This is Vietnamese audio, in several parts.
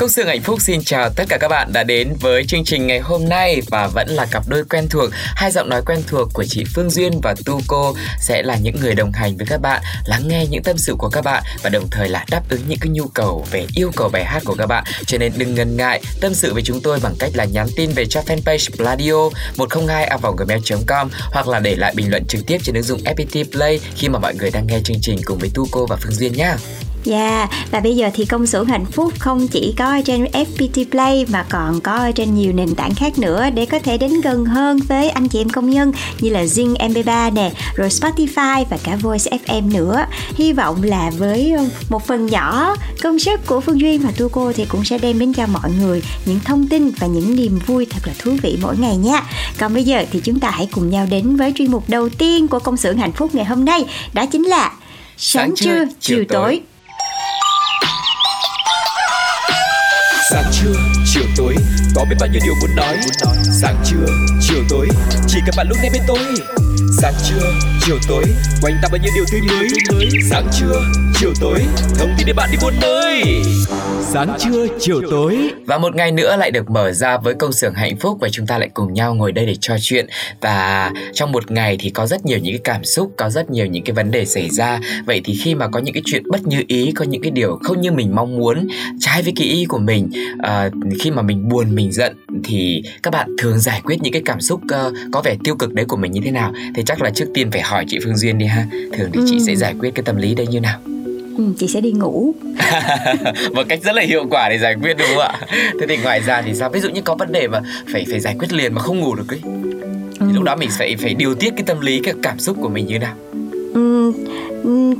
Công sương hạnh phúc xin chào tất cả các bạn đã đến với chương trình ngày hôm nay và vẫn là cặp đôi quen thuộc, hai giọng nói quen thuộc của chị Phương Duyên và Tu Cô sẽ là những người đồng hành với các bạn, lắng nghe những tâm sự của các bạn và đồng thời là đáp ứng những cái nhu cầu về yêu cầu bài hát của các bạn. Cho nên đừng ngần ngại tâm sự với chúng tôi bằng cách là nhắn tin về cho fanpage Pladio 102 gmail.com hoặc là để lại bình luận trực tiếp trên ứng dụng FPT Play khi mà mọi người đang nghe chương trình cùng với Tu Cô và Phương Duyên nhé. Dạ, và bây giờ thì công xưởng hạnh phúc không chỉ có ở trên FPT Play mà còn có ở trên nhiều nền tảng khác nữa để có thể đến gần hơn với anh chị em công nhân như là Zing MP3 nè, rồi Spotify và cả Voice FM nữa. Hy vọng là với một phần nhỏ công sức của Phương Duyên và Tu Cô thì cũng sẽ đem đến cho mọi người những thông tin và những niềm vui thật là thú vị mỗi ngày nha. Còn bây giờ thì chúng ta hãy cùng nhau đến với chuyên mục đầu tiên của công xưởng hạnh phúc ngày hôm nay, đó chính là Sáng trưa, chiều tối. Sáng trưa, chiều tối Có biết bao nhiêu điều muốn nói. Sáng trưa, chiều tối Chỉ cần bạn lúc nghe bên tôi. Sáng trưa, chiều tối Quanh ta bao nhiêu điều tươi mới. Sáng trưa, chiều tối Thông tin để bạn đi buôn nơi Sáng trưa, chiều tối Và một ngày nữa lại được mở ra với công xưởng hạnh phúc và chúng ta lại cùng nhau ngồi đây để trò chuyện và trong một ngày thì có rất nhiều những cái cảm xúc, có rất nhiều những cái vấn đề xảy ra. Vậy thì khi mà có những cái chuyện bất như ý, có những cái điều không như mình mong muốn, trái với cái ý của mình, à, khi mà mình buồn, mình giận thì các bạn thường giải quyết những cái cảm xúc uh, có vẻ tiêu cực đấy của mình như thế nào? Thì chắc là trước tiên phải hỏi chị Phương Duyên đi ha. Thường thì chị Ừ. sẽ giải quyết cái tâm lý đây như nào? Ừ, chị sẽ đi ngủ. Một cách rất là hiệu quả để giải quyết đúng không ạ? Thế thì ngoài ra thì sao? Ví dụ như có vấn đề mà phải phải giải quyết liền mà không ngủ được ấy Ừ. thì lúc đó mình phải phải điều tiết cái tâm lý cái cảm xúc của mình như nào? Ừm,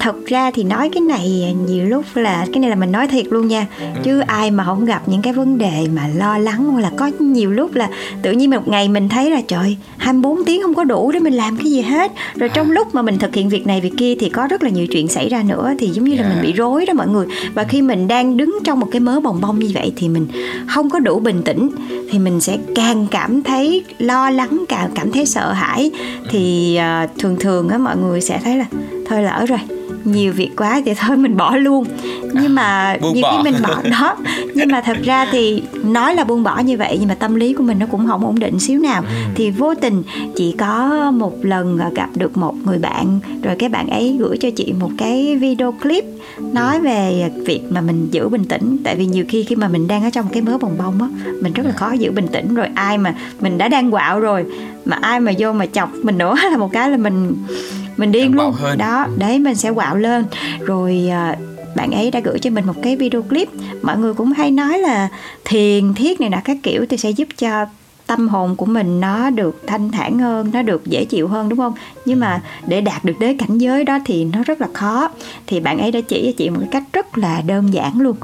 thật ra thì nói cái này nhiều lúc là cái này là mình nói thiệt luôn nha. Chứ ai mà không gặp những cái vấn đề mà lo lắng hoặc là có nhiều lúc là tự nhiên một ngày mình thấy là trời 24 tiếng không có đủ để mình làm cái gì hết. Rồi trong lúc mà mình thực hiện việc này việc kia thì có rất là nhiều chuyện xảy ra nữa thì giống như là mình bị rối đó mọi người. Và khi mình đang đứng trong một cái mớ bồng bông như vậy thì mình không có đủ bình tĩnh thì mình sẽ càng cảm thấy lo lắng càng cảm thấy sợ hãi. Thì à, thường thường á mọi người sẽ thấy là thôi lỡ rồi. Nhiều việc quá thì thôi mình bỏ luôn. Nhưng mà buông nhiều bỏ. khi mình bỏ đó. Nhưng mà thật ra thì nói là buông bỏ như vậy nhưng mà tâm lý của mình nó cũng không ổn định xíu nào. Thì vô tình chỉ có một lần gặp được một người bạn rồi cái bạn ấy gửi cho chị một cái video clip nói về việc mà mình giữ bình tĩnh. Tại vì nhiều khi khi mà mình đang ở trong cái mớ bồng bông á mình rất là khó giữ bình tĩnh. Rồi ai mà mình đã đang quạo rồi mà ai mà vô mà chọc mình nữa là một cái là mình mình điên luôn. hơn. đó đấy mình sẽ quạo lên. Rồi à, bạn ấy đã gửi cho mình một cái video clip. Mọi người cũng hay nói là thiền thiết này nọ các kiểu thì sẽ giúp cho tâm hồn của mình nó được thanh thản hơn nó được dễ chịu hơn đúng không? Nhưng mà để đạt được đến cảnh giới đó thì nó rất là khó. Thì bạn ấy đã chỉ cho chị một cái cách rất là đơn giản luôn.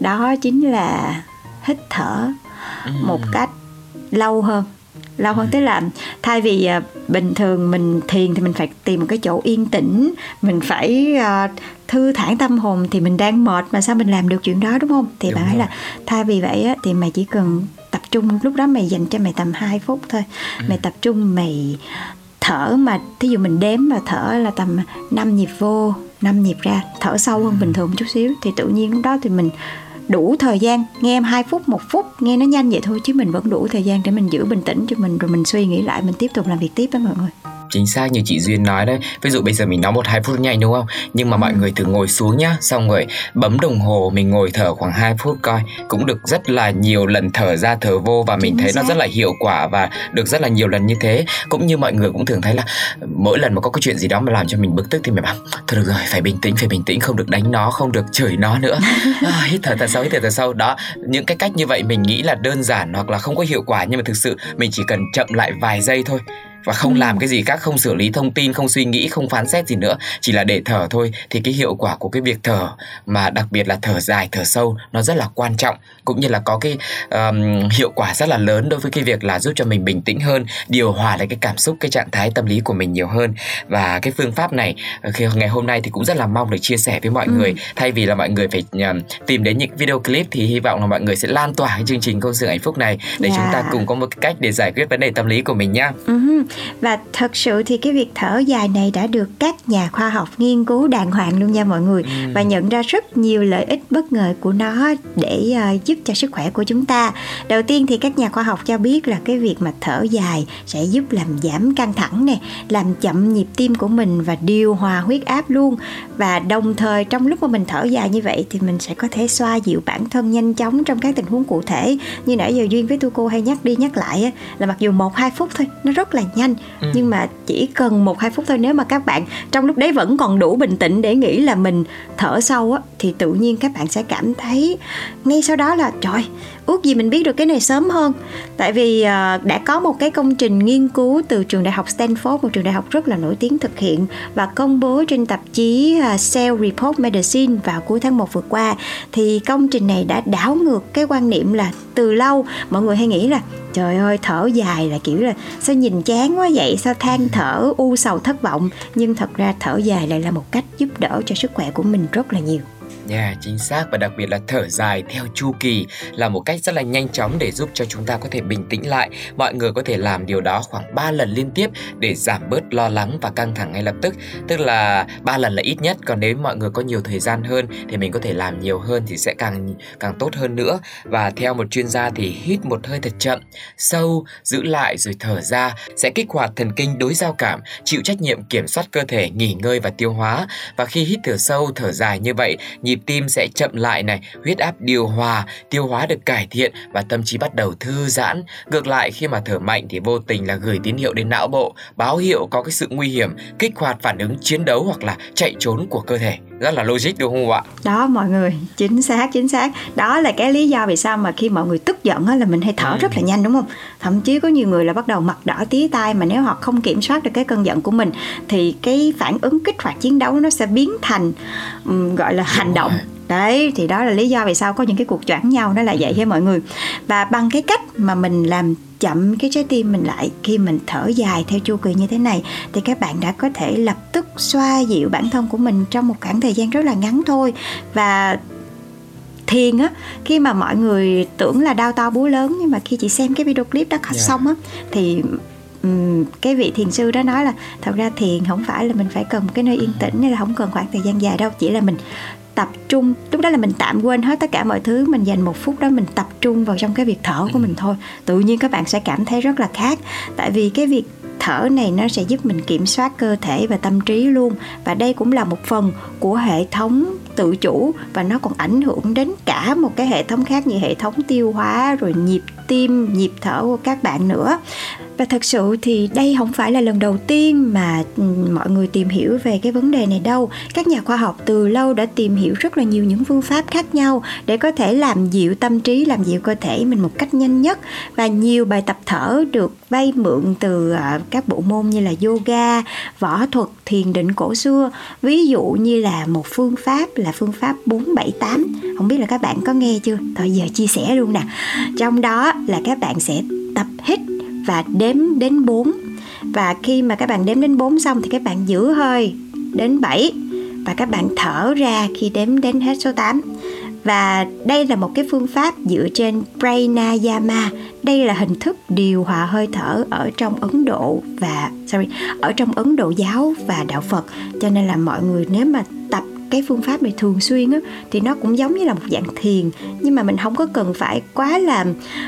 Đó chính là hít thở một cách lâu hơn lâu hơn tức là thay vì à, bình thường mình thiền thì mình phải tìm một cái chỗ yên tĩnh mình phải à, thư thản tâm hồn thì mình đang mệt mà sao mình làm được chuyện đó đúng không? Thì Đúng bạn rồi. là thay vì vậy á, thì mày chỉ cần tập trung lúc đó mày dành cho mày tầm 2 phút thôi. Mày tập trung mày thở mà thí dụ mình đếm mà thở là tầm 5 nhịp vô 5 nhịp ra thở sâu hơn bình thường một chút xíu thì tự nhiên lúc đó thì mình đủ thời gian, nghe em 2 phút, một phút, nghe nó nhanh vậy thôi, chứ mình vẫn đủ thời gian để mình giữ bình tĩnh cho mình, rồi mình suy nghĩ lại, mình tiếp tục làm việc tiếp đó mọi người chính xác như chị duyên nói đấy. Ví dụ bây giờ mình nói một hai phút nhanh đúng không? Nhưng mà mọi người thử ngồi xuống nhá. Xong rồi bấm đồng hồ mình ngồi thở khoảng 2 phút coi. Cũng được rất là nhiều lần thở ra thở vô và mình Chính thấy nó xác. rất là hiệu quả và được rất là nhiều lần như thế. Cũng như mọi người cũng thường thấy là mỗi lần mà có cái chuyện gì đó mà làm cho mình bực tức thì mình bảo thôi được rồi phải bình tĩnh phải bình tĩnh không được đánh nó không được chửi nó nữa. À, hít thở thật sâu hít thở thật sâu. Đó những cái cách như vậy mình nghĩ là đơn giản hoặc là không có hiệu quả. Nhưng mà thực sự mình chỉ cần chậm lại vài giây thôi và không làm cái gì khác không xử lý thông tin không suy nghĩ không phán xét gì nữa chỉ là để thở thôi thì cái hiệu quả của cái việc thở mà đặc biệt là thở dài thở sâu nó rất là quan trọng cũng như là có cái um, hiệu quả rất là lớn đối với cái việc là giúp cho mình bình tĩnh hơn điều hòa lại cái cảm xúc cái trạng thái tâm lý của mình nhiều hơn và cái phương pháp này ờ, khi ngày hôm nay thì cũng rất là mong được chia sẻ với mọi Ừ. người thay vì là mọi người phải um, tìm đến những video clip thì hy vọng là mọi người sẽ lan tỏa cái chương trình công sự hạnh phúc này để chúng ta Dạ. cùng có một cái cách để giải quyết vấn đề tâm lý của mình nhá hứ. Và thật sự thì cái việc thở dài này đã được các nhà khoa học nghiên cứu đàng hoàng luôn nha mọi người và nhận ra rất nhiều lợi ích bất ngờ của nó để ờ, giúp cho sức khỏe của chúng ta. Đầu tiên thì các nhà khoa học cho biết là cái việc mà thở dài sẽ giúp làm giảm căng thẳng nè, làm chậm nhịp tim của mình và điều hòa huyết áp luôn. Và đồng thời trong lúc mà mình thở dài như vậy thì mình sẽ có thể xoa dịu bản thân nhanh chóng trong các tình huống cụ thể. Như nãy giờ duyên với tu cô hay nhắc đi nhắc lại là mặc dù một hai phút thôi nó rất là nhanh Ừ. nhưng mà chỉ cần một hai phút thôi nếu mà các bạn trong lúc đấy vẫn còn đủ bình tĩnh để nghĩ là mình thở sâu á thì tự nhiên các bạn sẽ cảm thấy ngay sau đó là trời ước gì mình biết được cái này sớm hơn. Tại vì uh, đã có một cái công trình nghiên cứu từ trường đại học Stanford một trường đại học rất là nổi tiếng thực hiện và công bố trên tạp chí uh, Cell Report Medicine vào cuối tháng 1 vừa qua. Thì công trình này đã đảo ngược cái quan niệm là từ lâu mọi người hay nghĩ là trời ơi thở dài là kiểu là sao nhìn chán quá vậy sao than thở u sầu thất vọng. Nhưng thật ra thở dài lại là một cách giúp đỡ cho sức khỏe của mình rất là nhiều. Yeah, chính xác và đặc biệt là thở dài theo chu kỳ là một cách rất là nhanh chóng để giúp cho chúng ta có thể bình tĩnh lại. Mọi người có thể làm điều đó khoảng 3 lần liên tiếp để giảm bớt lo lắng và căng thẳng ngay lập tức. Tức là 3 lần là ít nhất, còn nếu mọi người có nhiều thời gian hơn thì mình có thể làm nhiều hơn thì sẽ càng càng tốt hơn nữa. Và theo một chuyên gia thì hít một hơi thật chậm, sâu, giữ lại rồi thở ra sẽ kích hoạt thần kinh đối giao cảm, chịu trách nhiệm kiểm soát cơ thể, nghỉ ngơi và tiêu hóa. Và khi hít thở sâu, thở dài như vậy, nhịp tim sẽ chậm lại này, huyết áp điều hòa, tiêu hóa được cải thiện và tâm trí bắt đầu thư giãn. Ngược lại khi mà thở mạnh thì vô tình là gửi tín hiệu đến não bộ, báo hiệu có cái sự nguy hiểm, kích hoạt phản ứng chiến đấu hoặc là chạy trốn của cơ thể. Rất là logic đúng không ạ? đó mọi người. Chính xác chính xác. Đó là cái lý do vì sao mà khi mọi người tức giận á, là mình hay thở Ừ. rất là nhanh đúng không? Thậm chí có nhiều người là bắt đầu mặt đỏ tía tai mà nếu họ không kiểm soát được cái cơn giận của mình thì cái phản ứng kích hoạt chiến đấu nó sẽ biến thành ừm, gọi là hành động. Đấy thì đó là lý do vì sao có những cái cuộc choảng nhau nó là vậy với mọi người? Và bằng cái cách mà mình làm chậm cái trái tim mình lại khi mình thở dài theo chu kỳ như thế này thì các bạn đã có thể lập tức xoa dịu bản thân của mình trong một khoảng thời gian rất là ngắn thôi và thiền á khi mà mọi người tưởng là đau to búa lớn nhưng mà khi chị xem cái video clip đó Yeah. xong á thì ừm, cái vị thiền sư đó nói là thật ra thiền không phải là mình phải cần một cái nơi yên tĩnh hay là không cần khoảng thời gian dài đâu chỉ là mình tập trung. Lúc đó là mình tạm quên hết tất cả mọi thứ, mình dành một phút đó mình tập trung vào trong cái việc thở của mình thôi. Tự nhiên các bạn sẽ cảm thấy rất là khác. Tại vì cái việc thở này nó sẽ giúp mình kiểm soát cơ thể và tâm trí luôn. Và đây cũng là một phần của hệ thống tự chủ và nó còn ảnh hưởng đến cả một cái hệ thống khác như hệ thống tiêu hóa rồi nhịp tim, nhịp thở của các bạn nữa. Và thật sự thì đây không phải là lần đầu tiên mà ừ, mọi người tìm hiểu về cái vấn đề này đâu. Các nhà khoa học từ lâu đã tìm hiểu rất là nhiều những phương pháp khác nhau để có thể làm dịu tâm trí, làm dịu cơ thể mình một cách nhanh nhất. Và nhiều bài tập thở được vay mượn từ ờ, các bộ môn như là yoga, võ thuật, thiền định cổ xưa. Ví dụ như là một phương pháp là phương pháp 478 không biết là các bạn có nghe chưa? Thôi giờ chia sẻ luôn nè. Trong đó là các bạn sẽ tập hít và đếm đến 4 và khi mà các bạn đếm đến 4 xong thì các bạn giữ hơi đến 7 và các bạn thở ra khi đếm đến hết số 8 và đây là một cái phương pháp dựa trên pranayama. Đây là hình thức điều hòa hơi thở ở trong Ấn Độ và, sorry, ở trong Ấn Độ giáo và đạo Phật. Cho nên là mọi người nếu mà cái phương pháp này thường xuyên á, thì nó cũng giống như là một dạng thiền. Nhưng mà mình không có cần phải quá là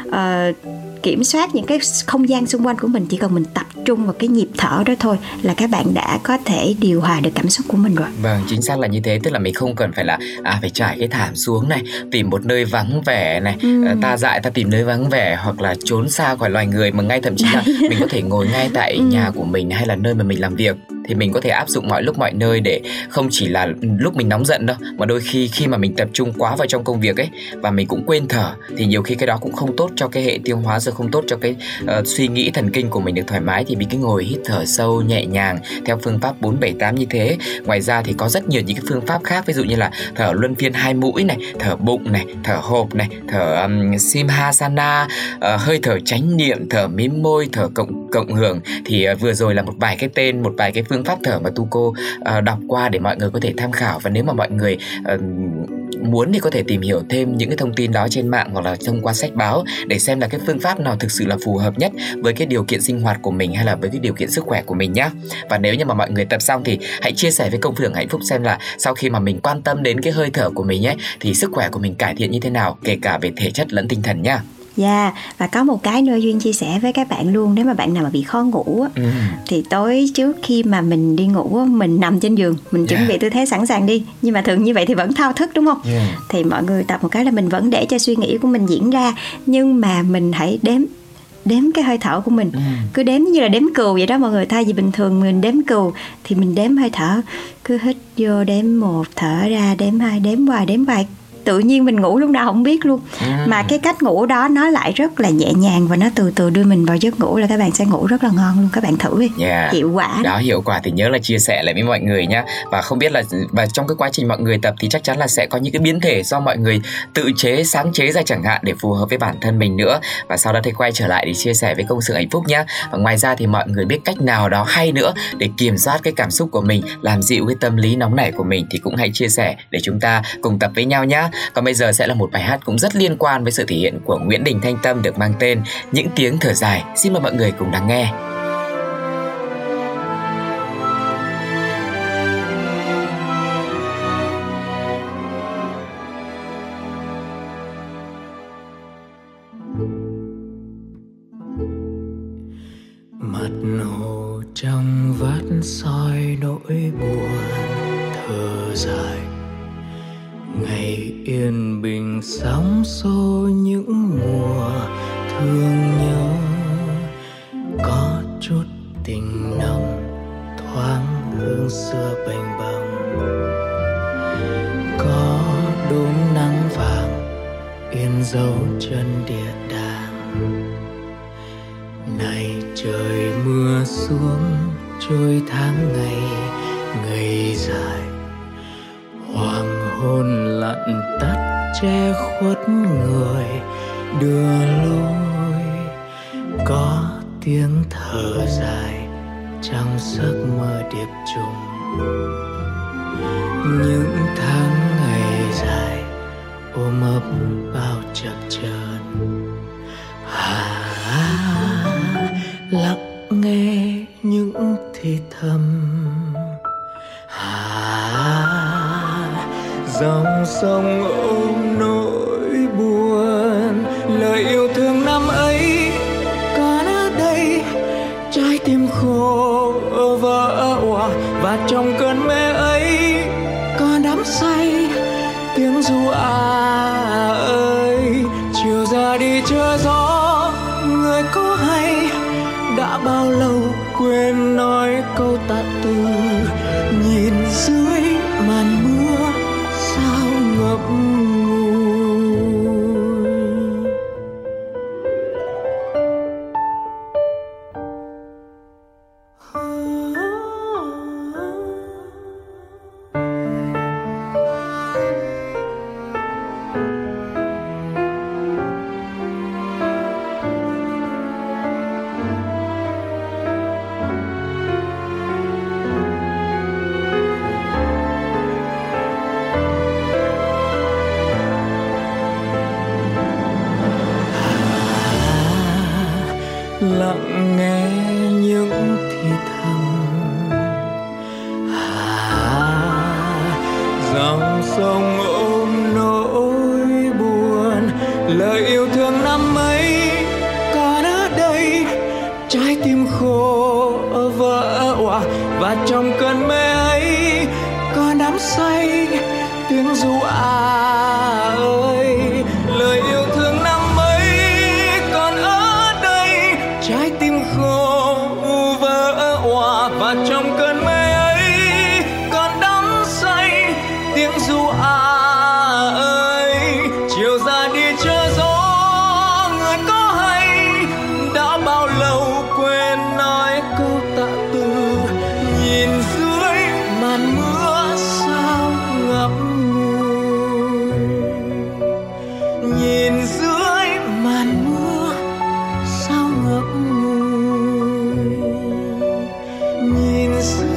uh, kiểm soát những cái không gian xung quanh của mình chỉ cần mình tập trung vào cái nhịp thở đó thôi là các bạn đã có thể điều hòa được cảm xúc của mình rồi vâng chính xác là như thế tức là mình không cần phải là à phải trải cái thảm xuống này tìm một nơi vắng vẻ này ừ. ta dại ta tìm nơi vắng vẻ hoặc là trốn xa khỏi loài người mà ngay thậm chí là mình có thể ngồi ngay tại ừ. nhà của mình hay là nơi mà mình làm việc thì mình có thể áp dụng mọi lúc mọi nơi để không chỉ là lúc mình nóng giận đâu mà đôi khi khi mà mình tập trung quá vào trong công việc ấy và mình cũng quên thở thì nhiều khi cái đó cũng không tốt cho cái hệ tiêu hóa rồi không tốt cho cái uh, suy nghĩ thần kinh của mình được thoải mái thì mình cứ ngồi hít thở sâu nhẹ nhàng theo phương pháp 478 như thế. Ngoài ra thì có rất nhiều những cái phương pháp khác ví dụ như là thở luân phiên hai mũi này thở bụng này thở hộp này thở um, simhasana uh, hơi thở chánh niệm thở mím môi thở cộng cộng hưởng. Thì uh, vừa rồi là một vài cái tên một vài cái phương pháp thở mà tu cô uh, đọc qua để mọi người có thể tham khảo. Và nếu mà mọi người uh, muốn thì có thể tìm hiểu thêm những cái thông tin đó trên mạng hoặc là thông qua sách báo để xem là cái phương pháp nào thực sự là phù hợp nhất với cái điều kiện sinh hoạt của mình hay là với cái điều kiện sức khỏe của mình nhá. Và nếu như mà mọi người tập xong thì hãy chia sẻ với công phượng hạnh phúc xem là sau khi mà mình quan tâm đến cái hơi thở của mình nhé thì sức khỏe của mình cải thiện như thế nào, kể cả về thể chất lẫn tinh thần nhá. Dạ yeah, và có một cái nữa duyên chia sẻ với các bạn luôn nếu mà bạn nào mà bị khó ngủ á, ừ. thì tối trước khi mà mình đi ngủ á, mình nằm trên giường mình chuẩn yeah. bị tư thế sẵn sàng đi nhưng mà thường như vậy thì vẫn thao thức đúng không? Yeah. Thì mọi người tập một cái là mình vẫn để cho suy nghĩ của mình diễn ra nhưng mà mình hãy đếm đếm cái hơi thở của mình ừ. cứ đếm như là đếm cừu vậy đó mọi người thay vì bình thường mình đếm cừu thì mình đếm hơi thở cứ hít vô đếm một thở ra đếm hai đếm hoài đếm vài tự nhiên mình ngủ lúc nào không biết luôn. À. mà cái cách ngủ đó nó lại rất là nhẹ nhàng và nó từ từ đưa mình vào giấc ngủ là các bạn sẽ ngủ rất là ngon luôn các bạn thử đi. Yeah. hiệu quả. Đó hiệu quả thì nhớ là chia sẻ lại với mọi người nhá. Và không biết là và trong cái quá trình mọi người tập thì chắc chắn là sẽ có những cái biến thể do mọi người tự chế sáng chế ra chẳng hạn để phù hợp với bản thân mình nữa. Và sau đó thì quay trở lại để chia sẻ với công sự hạnh phúc nhá. Và ngoài ra thì mọi người biết cách nào đó hay nữa để kiểm soát cái cảm xúc của mình làm dịu cái tâm lý nóng nảy của mình thì cũng hãy chia sẻ để chúng ta cùng tập với nhau nhá còn bây giờ sẽ là một bài hát cũng rất liên quan với sự thể hiện của Nguyễn Đình Thanh Tâm được mang tên Những tiếng thở dài. Xin mời mọi người cùng lắng nghe. mặt hồ trong vắt soi nỗi buồn thở dài ngày yên bình sóng xô những mùa thương nhớ. Có chút tình nồng thoáng hương xưa bềnh bồng có đốm nắng vàng yên dấu chân địa đàng. Này trời mưa xuống, trôi tháng ngày ngày dài. Hoàng hôn tắt che khuất người, đưa lối. Có tiếng thở dài trong giấc mơ điệp trùng. Những tháng ngày dài, ôm ấp bao chập chờn. Sông ôm nỗi buồn. Lời yêu thương năm ấy còn ở đây, trái tim khô vỡ òa. Và trong cơn nghe những thì thầm à dòng sông ôm nỗi buồn, lời yêu thương năm ấy còn ở đây trái tim khô vỡ òa và trong cơn mê ấy có đắm say tiếng ru ai à. Nhìn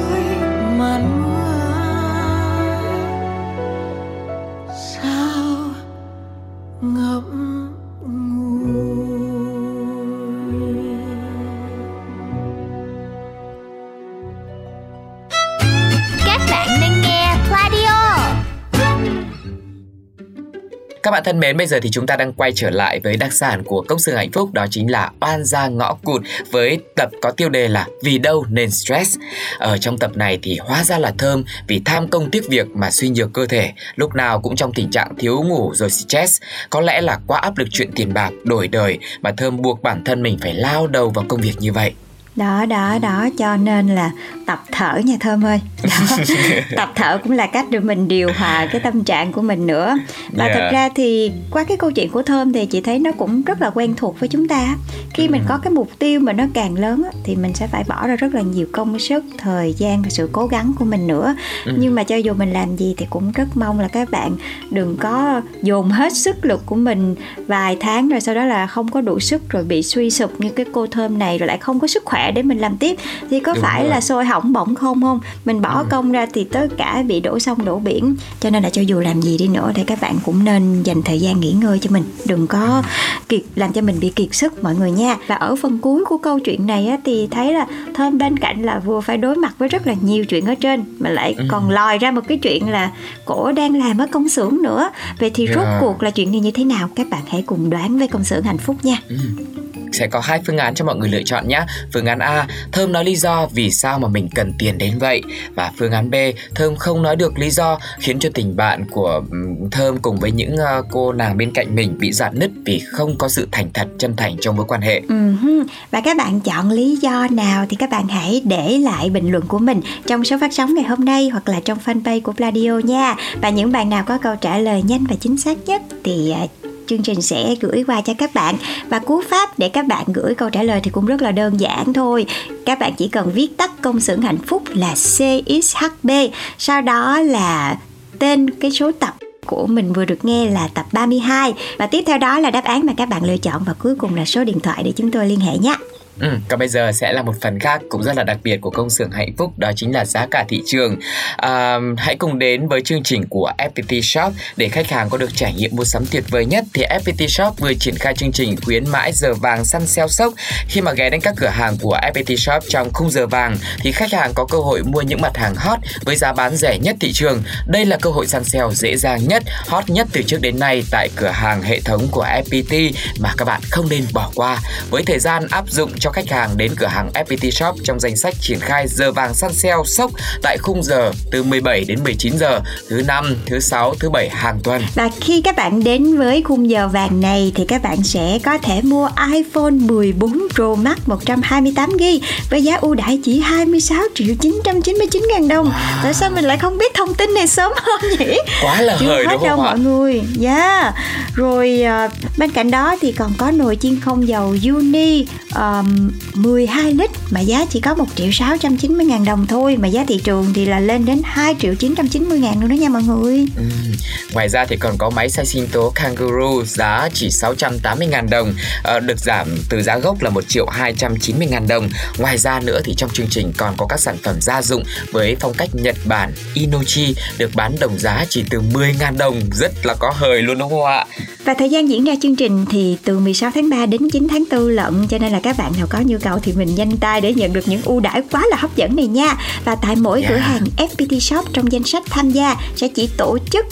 bạn thân mến, bây giờ thì chúng ta đang quay trở lại với đặc sản của công Sương hạnh phúc đó chính là oan gia ngõ cụt với tập có tiêu đề là Vì đâu nên stress. Ở trong tập này thì hóa ra là thơm vì tham công tiếc việc mà suy nhược cơ thể, lúc nào cũng trong tình trạng thiếu ngủ rồi stress. Có lẽ là quá áp lực chuyện tiền bạc, đổi đời mà thơm buộc bản thân mình phải lao đầu vào công việc như vậy đó đó đó cho nên là tập thở nha thơm ơi. Đó. tập thở cũng là cách để mình điều hòa cái tâm trạng của mình nữa. Và Yeah. thật ra thì qua cái câu chuyện của thơm thì chị thấy nó cũng rất là quen thuộc với chúng ta. Khi mình có cái mục tiêu mà nó càng lớn thì mình sẽ phải bỏ ra rất là nhiều công sức thời gian và sự cố gắng của mình nữa. Nhưng mà cho dù mình làm gì thì cũng rất mong là các bạn đừng có dồn hết sức lực của mình vài tháng rồi sau đó là không có đủ sức rồi bị suy sụp như cái cô thơm này rồi lại không có sức khỏe để mình làm tiếp. Thì có Đúng phải rồi. là sôi hỏng bỏng không không? Mình bỏ công ra thì tất cả bị đổ sông đổ biển. Cho nên là cho dù làm gì đi nữa thì các bạn cũng nên dành thời gian nghỉ ngơi cho mình. Đừng có kiệt làm cho mình bị kiệt sức mọi người nha. Và ở phần cuối của câu chuyện này á, thì thấy là thơm bên cạnh là vừa phải đối mặt với rất là nhiều chuyện ở trên mà lại còn lòi ra một cái chuyện là cổ đang làm ở công xưởng nữa. Vậy thì rốt Yeah. cuộc là chuyện này như thế nào? Các bạn hãy cùng đoán với công xưởng hạnh phúc nha sẽ có hai phương án cho mọi người lựa chọn nhé. Phương án A, Thơm nói lý do vì sao mà mình cần tiền đến vậy. Và phương án B, Thơm không nói được lý do khiến cho tình bạn của Thơm cùng với những ờ, cô nàng bên cạnh mình bị dạn nứt vì không có sự thành thật chân thành trong mối quan hệ. Ừ và các bạn chọn lý do nào thì các bạn hãy để lại bình luận của mình trong số phát sóng ngày hôm nay hoặc là trong fanpage của Pladio nha. Và những bạn nào có câu trả lời nhanh và chính xác nhất thì ờ, chương trình sẽ gửi qua cho các bạn. Và cú pháp để các bạn gửi câu trả lời thì cũng rất là đơn giản thôi. Các bạn chỉ cần viết tắt công xưởng hạnh phúc là CXHB sau đó là tên cái số tập của mình vừa được nghe là tập 32 và tiếp theo đó là đáp án mà các bạn lựa chọn. Và cuối cùng là số điện thoại để chúng tôi liên hệ nhé. Ừ, còn bây giờ sẽ là một phần khác cũng rất là đặc biệt của công xưởng hạnh phúc đó chính là giá cả thị trường. À, hãy cùng đến với chương trình của FPT Shop để khách hàng có được trải nghiệm mua sắm tuyệt vời nhất thì FPT Shop vừa triển khai chương trình khuyến mãi giờ vàng săn sale sốc. Khi mà ghé đến các cửa hàng của FPT Shop trong khung giờ vàng thì khách hàng có cơ hội mua những mặt hàng hot với giá bán rẻ nhất thị trường. Đây là cơ hội săn sale dễ dàng nhất, hot nhất từ trước đến nay tại cửa hàng hệ thống của FPT mà các bạn không nên bỏ qua. Với thời gian áp dụng cho khách hàng đến cửa hàng FPT Shop trong danh sách triển khai giờ vàng săn sale sốc tại khung giờ từ 17 đến 19 giờ thứ năm, thứ sáu, thứ bảy hàng tuần. Và khi các bạn đến với khung giờ vàng này thì các bạn sẽ có thể mua iPhone 14 Pro Max 128GB với giá ưu đãi chỉ 26 triệu 999 ngàn đồng. Tại sao mình lại không biết thông tin này sớm hơn nhỉ? Quá là Chưa hời đúng đâu không ạ? mọi người. Yeah. Rồi à, bên cạnh đó thì còn có nồi chiên không dầu Uni um, 12 lít mà giá chỉ có 1 triệu 690 ngàn đồng thôi mà giá thị trường thì là lên đến 2 triệu 990 ngàn luôn đó nha mọi người. Ừ. Ngoài ra thì còn có máy xay sinh tố Kangaroo giá chỉ 680.000 đồng ờ, được giảm từ giá gốc là 1 triệu 290.000 đồng. Ngoài ra nữa thì trong chương trình còn có các sản phẩm gia dụng với phong cách Nhật Bản Inochi được bán đồng giá chỉ từ 10.000 đồng rất là có hời luôn đúng không ạ? Và thời gian diễn ra chương trình thì từ 16 tháng 3 đến 9 tháng 4 lận cho nên là các bạn nào có nhu cầu thì mình nhanh tay để nhận được những ưu đãi quá là hấp dẫn này nha. Và tại mỗi Yeah. cửa hàng FPT Shop trong danh sách tham gia sẽ chỉ tổ chức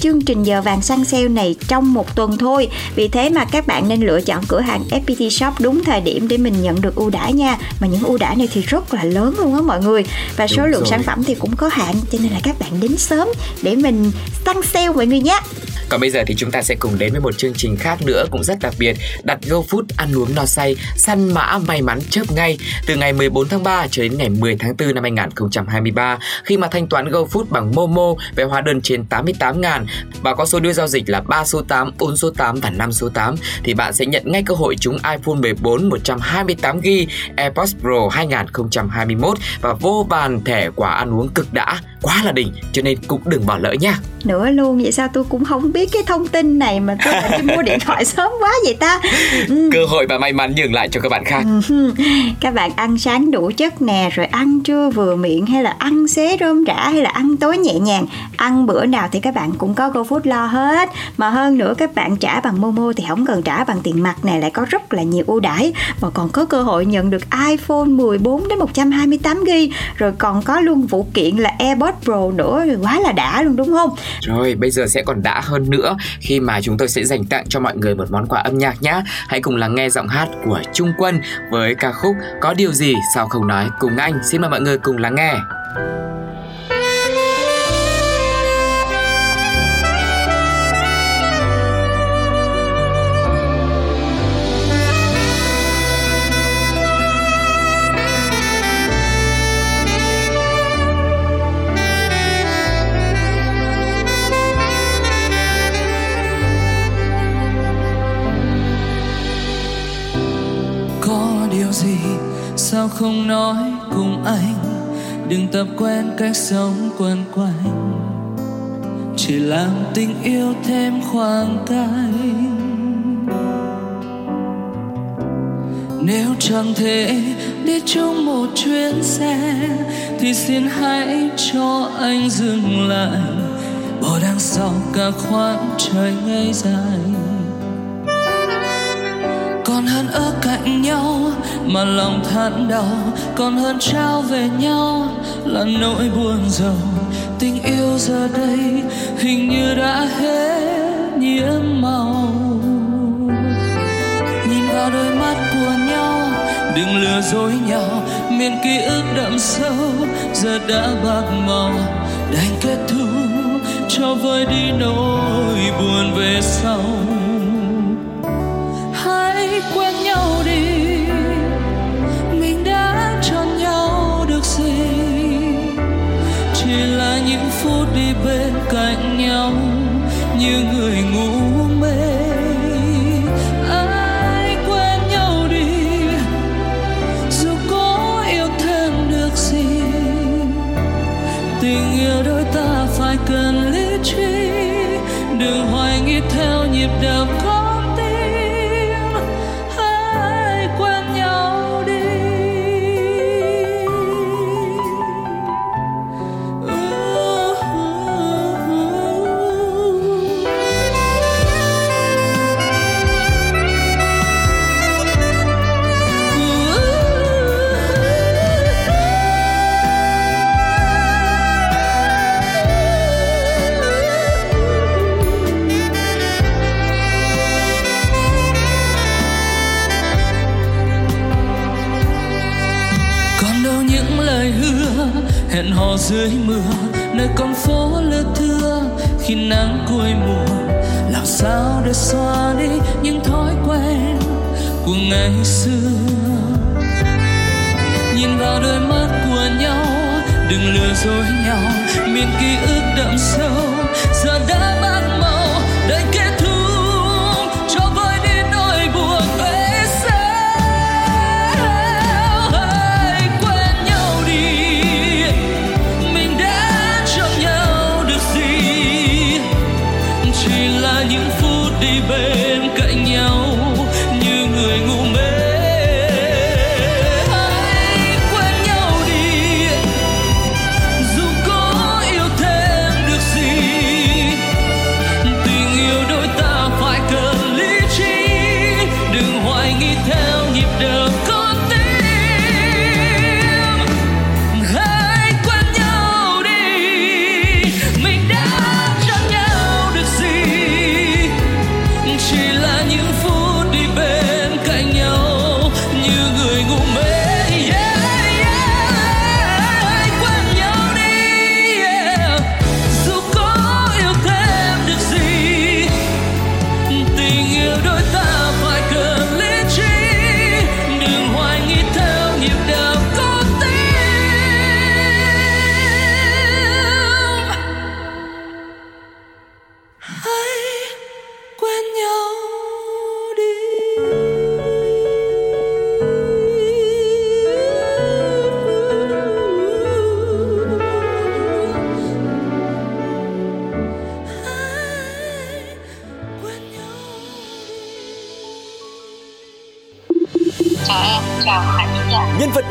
chương trình giờ vàng săn sale này trong một tuần thôi. Vì thế mà các bạn nên lựa chọn cửa hàng FPT Shop đúng thời điểm để mình nhận được ưu đãi nha. Mà những ưu đãi này thì rất là lớn luôn á mọi người. Và số Đúng lượng rồi. sản phẩm thì cũng có hạn cho nên là các bạn đến sớm để mình săn sale mọi người nhé. Còn bây giờ thì chúng ta sẽ cùng đến với một chương trình khác nữa cũng rất đặc biệt Đặt GoFood ăn uống no say Săn mã may mắn chớp ngay Từ ngày 14 tháng 3 cho đến ngày 10 tháng 4 năm 2023 Khi mà thanh toán GoFood bằng Momo về hóa đơn trên 88 ngàn Và có số đuôi giao dịch là 3 số 8, 4 số 8 và 5 số 8 Thì bạn sẽ nhận ngay cơ hội trúng iPhone 14 128GB AirPods Pro 2021 Và vô vàn thẻ quà ăn uống cực đã. Quá là đỉnh cho nên cũng đừng bỏ lỡ nha. Nữa luôn vậy sao tôi cũng không biết cái thông tin này mà tôi lại đi mua điện thoại sớm quá vậy ta? Ừ. Cơ hội và may mắn nhường lại cho các bạn khác. Ừ, các bạn ăn sáng đủ chất nè rồi ăn trưa vừa miệng hay là ăn xế rôm rã hay là ăn tối nhẹ nhàng. Ăn bữa nào thì các bạn cũng có GoFood lo hết. Mà hơn nữa các bạn trả bằng Momo thì không cần trả bằng tiền mặt này lại có rất là nhiều ưu đãi. Và còn có cơ hội nhận được iPhone 14 đến 128 GB rồi còn có luôn phụ kiện là AirPods Pro nữa, quá là đã luôn, đúng không Rồi, bây giờ sẽ còn đã hơn nữa khi mà chúng tôi sẽ dành tặng cho mọi người một món quà âm nhạc nhé. Hãy cùng lắng nghe giọng hát của Trung Quân với ca khúc Có điều gì sao không nói cùng anh. Xin mời mọi người cùng lắng nghe. Sao không nói cùng anh. Đừng tập quen cách sống quẩn quanh. Chỉ làm tình yêu thêm khoảng cách nếu chẳng thể đi chung một chuyến xe, thì xin hãy cho anh dừng lại. Bỏ đằng sau cả khoảng trời ngày dài còn hơn ở cạnh nhau, mà lòng than đau còn hơn trao về nhau. Là nỗi buồn giàu tình yêu giờ đây hình như đã hết nhiễm màu. Nhìn vào đôi mắt của nhau, đừng lừa dối nhau. Miền ký ức đậm sâu, giờ đã bạc màu. Đành kết thúc cho vơi đi nỗi buồn về sau. Những phút đi bên cạnh nhau, như người ngủ mê. Ai quên nhau đi, dù có yêu thêm được gì, tình yêu đôi ta phải cần lý trí. Đừng hoài nghi theo nhịp đập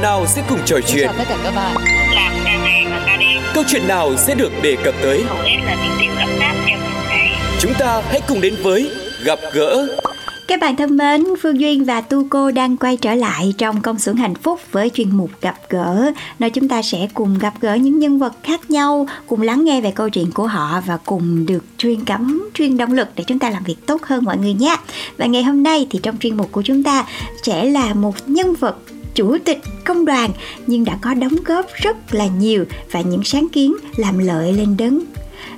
nào sẽ cùng trò chuyện? chào tất cả các bạn. Làm này và. Câu chuyện nào sẽ được đề cập tới? Hầu hết là. Chúng ta hãy cùng đến với gặp gỡ Các bạn thân mến, Phương Duyên và Tu Cô đang quay trở lại trong công xưởng hạnh phúc với chuyên mục gặp gỡ, nơi chúng ta sẽ cùng gặp gỡ những nhân vật khác nhau, cùng lắng nghe về câu chuyện của họ và cùng được truyền cảm, truyền động lực để chúng ta làm việc tốt hơn mọi người nhé. Và ngày hôm nay thì trong chuyên mục của chúng ta sẽ là một nhân vật chủ tịch công đoàn, nhưng đã có đóng góp rất là nhiều và những sáng kiến làm lợi lên đến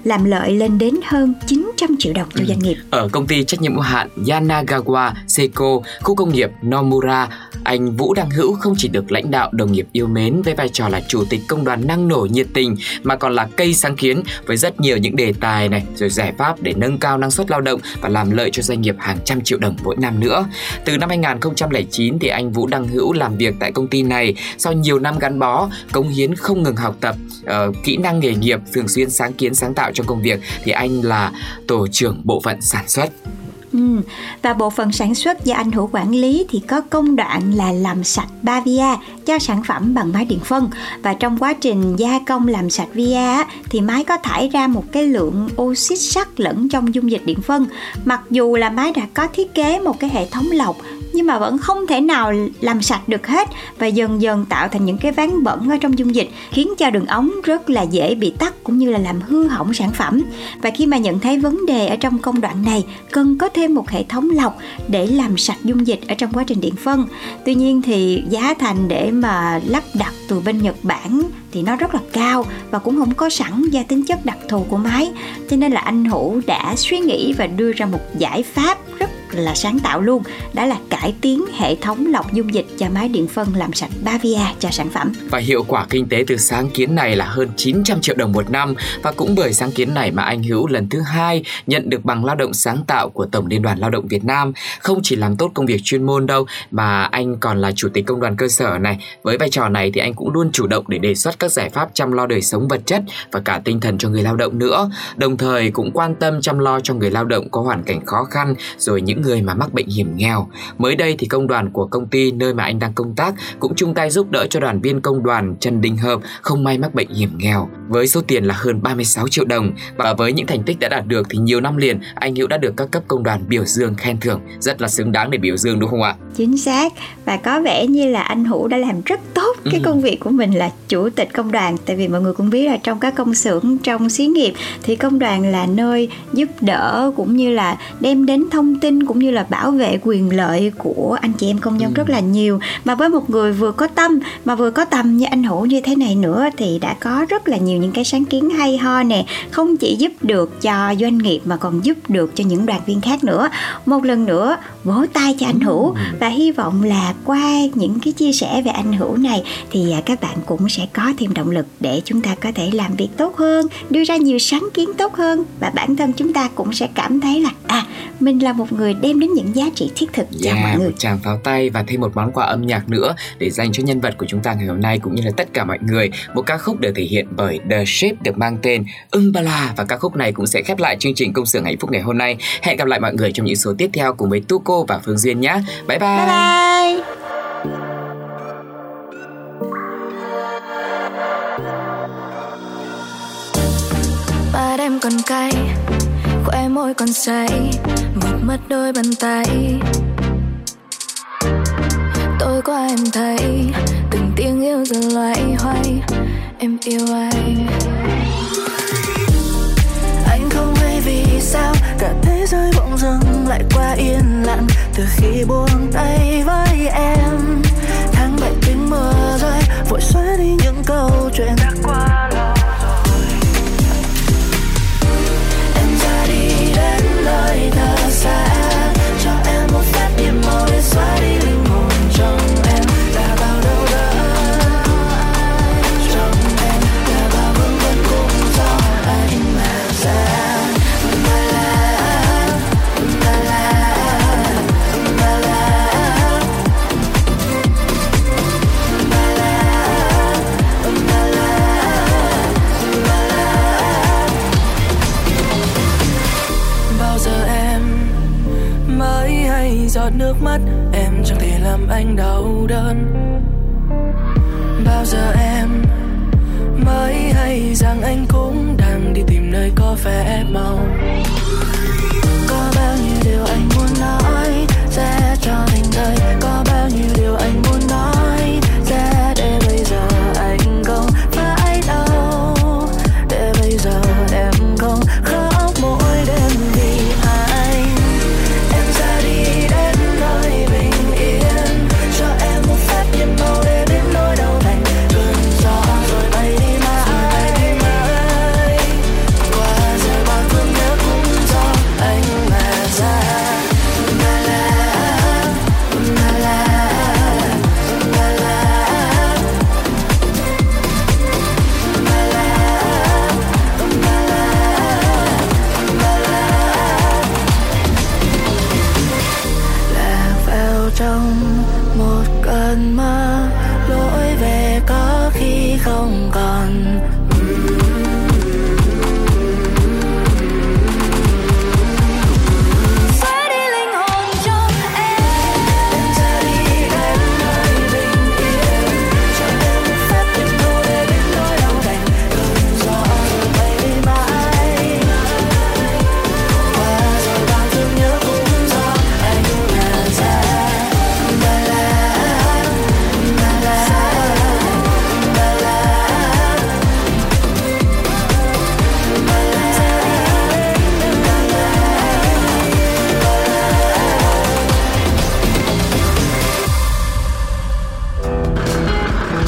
làm lợi lên đến hơn 900 triệu đồng cho doanh nghiệp. Ở công ty trách nhiệm hữu hạn Yanagawa Seiko, khu công nghiệp Nomura, anh Vũ Đăng Hữu không chỉ được lãnh đạo đồng nghiệp yêu mến với vai trò là chủ tịch công đoàn năng nổ nhiệt tình mà còn là cây sáng kiến với rất nhiều những đề tài này rồi giải pháp để nâng cao năng suất lao động và làm lợi cho doanh nghiệp hàng trăm triệu đồng mỗi năm nữa. Từ năm 2009 thì anh Vũ Đăng Hữu làm việc tại công ty này sau nhiều năm gắn bó, cống hiến không ngừng học tập, uh, kỹ năng nghề nghiệp, thường xuyên sáng kiến sáng tạo trong công việc thì anh là tổ trưởng bộ phận sản xuất. Ừ. Và bộ phận sản xuất do anh Hữu quản lý thì có công đoạn là làm sạch ba via cho sản phẩm bằng máy điện phân. Và trong quá trình gia công làm sạch via thì máy có thải ra một cái lượng oxit sắt lẫn trong dung dịch điện phân. Mặc dù là máy đã có thiết kế một cái hệ thống lọc, nhưng mà vẫn không thể nào làm sạch được hết và dần dần tạo thành những cái ván bẩn ở trong dung dịch, khiến cho đường ống rất là dễ bị tắc cũng như là làm hư hỏng sản phẩm. Và khi mà nhận thấy vấn đề ở trong công đoạn này, cần có thêm một hệ thống lọc để làm sạch dung dịch ở trong quá trình điện phân. Tuy nhiên thì giá thành để mà lắp đặt từ bên Nhật Bản thì nó rất là cao và cũng không có sẵn do tính chất đặc thù của máy. Cho nên là anh Hữu đã suy nghĩ và đưa ra một giải pháp rất là sáng tạo luôn đó là cải tiến hệ thống lọc dung dịch cho máy điện phân làm sạch Bavia cho sản phẩm Và hiệu quả kinh tế từ sáng kiến này là hơn 900 triệu đồng một năm và cũng bởi sáng kiến này mà anh Hữu lần thứ hai nhận được bằng lao động sáng tạo của Tổng Liên đoàn Lao động Việt Nam. Không chỉ làm tốt công việc chuyên môn đâu, mà anh còn là chủ tịch công đoàn cơ sở này. Với vai trò này thì anh cũng luôn chủ động để đề xuất các giải pháp chăm lo đời sống vật chất và cả tinh thần cho người lao động nữa. Đồng thời cũng quan tâm chăm lo cho người lao động có hoàn cảnh khó khăn, rồi những người mà mắc bệnh hiểm nghèo. Mới đây thì công đoàn của công ty nơi mà anh đang công tác cũng chung tay giúp đỡ cho đoàn viên công đoàn Trần Đình Hợp không may mắc bệnh hiểm nghèo với số tiền là hơn 36 triệu đồng và với những thành tích đã đạt được thì nhiều năm liền anh Hữu đã được các cấp công đoàn biểu dương khen thưởng rất là xứng đáng để biểu dương đúng không ạ? chính xác và có vẻ như là anh Hữu đã làm rất tốt cái Ừ. công việc của mình là chủ tịch công đoàn tại vì mọi người cũng biết là trong các công xưởng trong xí nghiệp thì công đoàn là nơi giúp đỡ cũng như là đem đến thông tin cũng như là bảo vệ quyền lợi của anh chị em công nhân Ừ. rất là nhiều. Mà với một người vừa có tâm mà vừa có tầm như anh Hữu như thế này nữa thì đã có rất là nhiều những cái sáng kiến hay ho nè. Không chỉ giúp được cho doanh nghiệp mà còn giúp được cho những đoàn viên khác nữa. Một lần nữa vỗ tay cho anh Hữu và hy vọng là qua những cái chia sẻ về anh Hữu này thì à, các bạn cũng sẽ có thêm động lực để chúng ta có thể làm việc tốt hơn đưa ra nhiều sáng kiến tốt hơn. Và bản thân chúng ta cũng sẽ cảm thấy là à mình là một người đem đến những giá trị thiết thực cho mọi người một tràng pháo tay và thêm một món quà âm nhạc nữa để dành cho nhân vật của chúng ta ngày hôm nay cũng như là tất cả mọi người. Một ca khúc được thể hiện bởi The Shape được mang tên Umbala và ca khúc này cũng sẽ khép lại chương trình công xưởng hạnh phúc ngày hôm nay. Hẹn gặp lại mọi người trong những số tiếp theo cùng với Tuko và Phương Duyên nhé. Bye bye. bye bye em còn cay khóe môi còn say một mất đôi bàn tay. Tôi qua em thấy, từng tiếng yêu dần loay hoay, em yêu anh anh không hay vì sao, cả thế giới bỗng dưng lại qua yên lặng. Từ khi buông tay với em, tháng bảy tiếng mưa rơi, vội xóa đi những câu chuyện. đã qua đến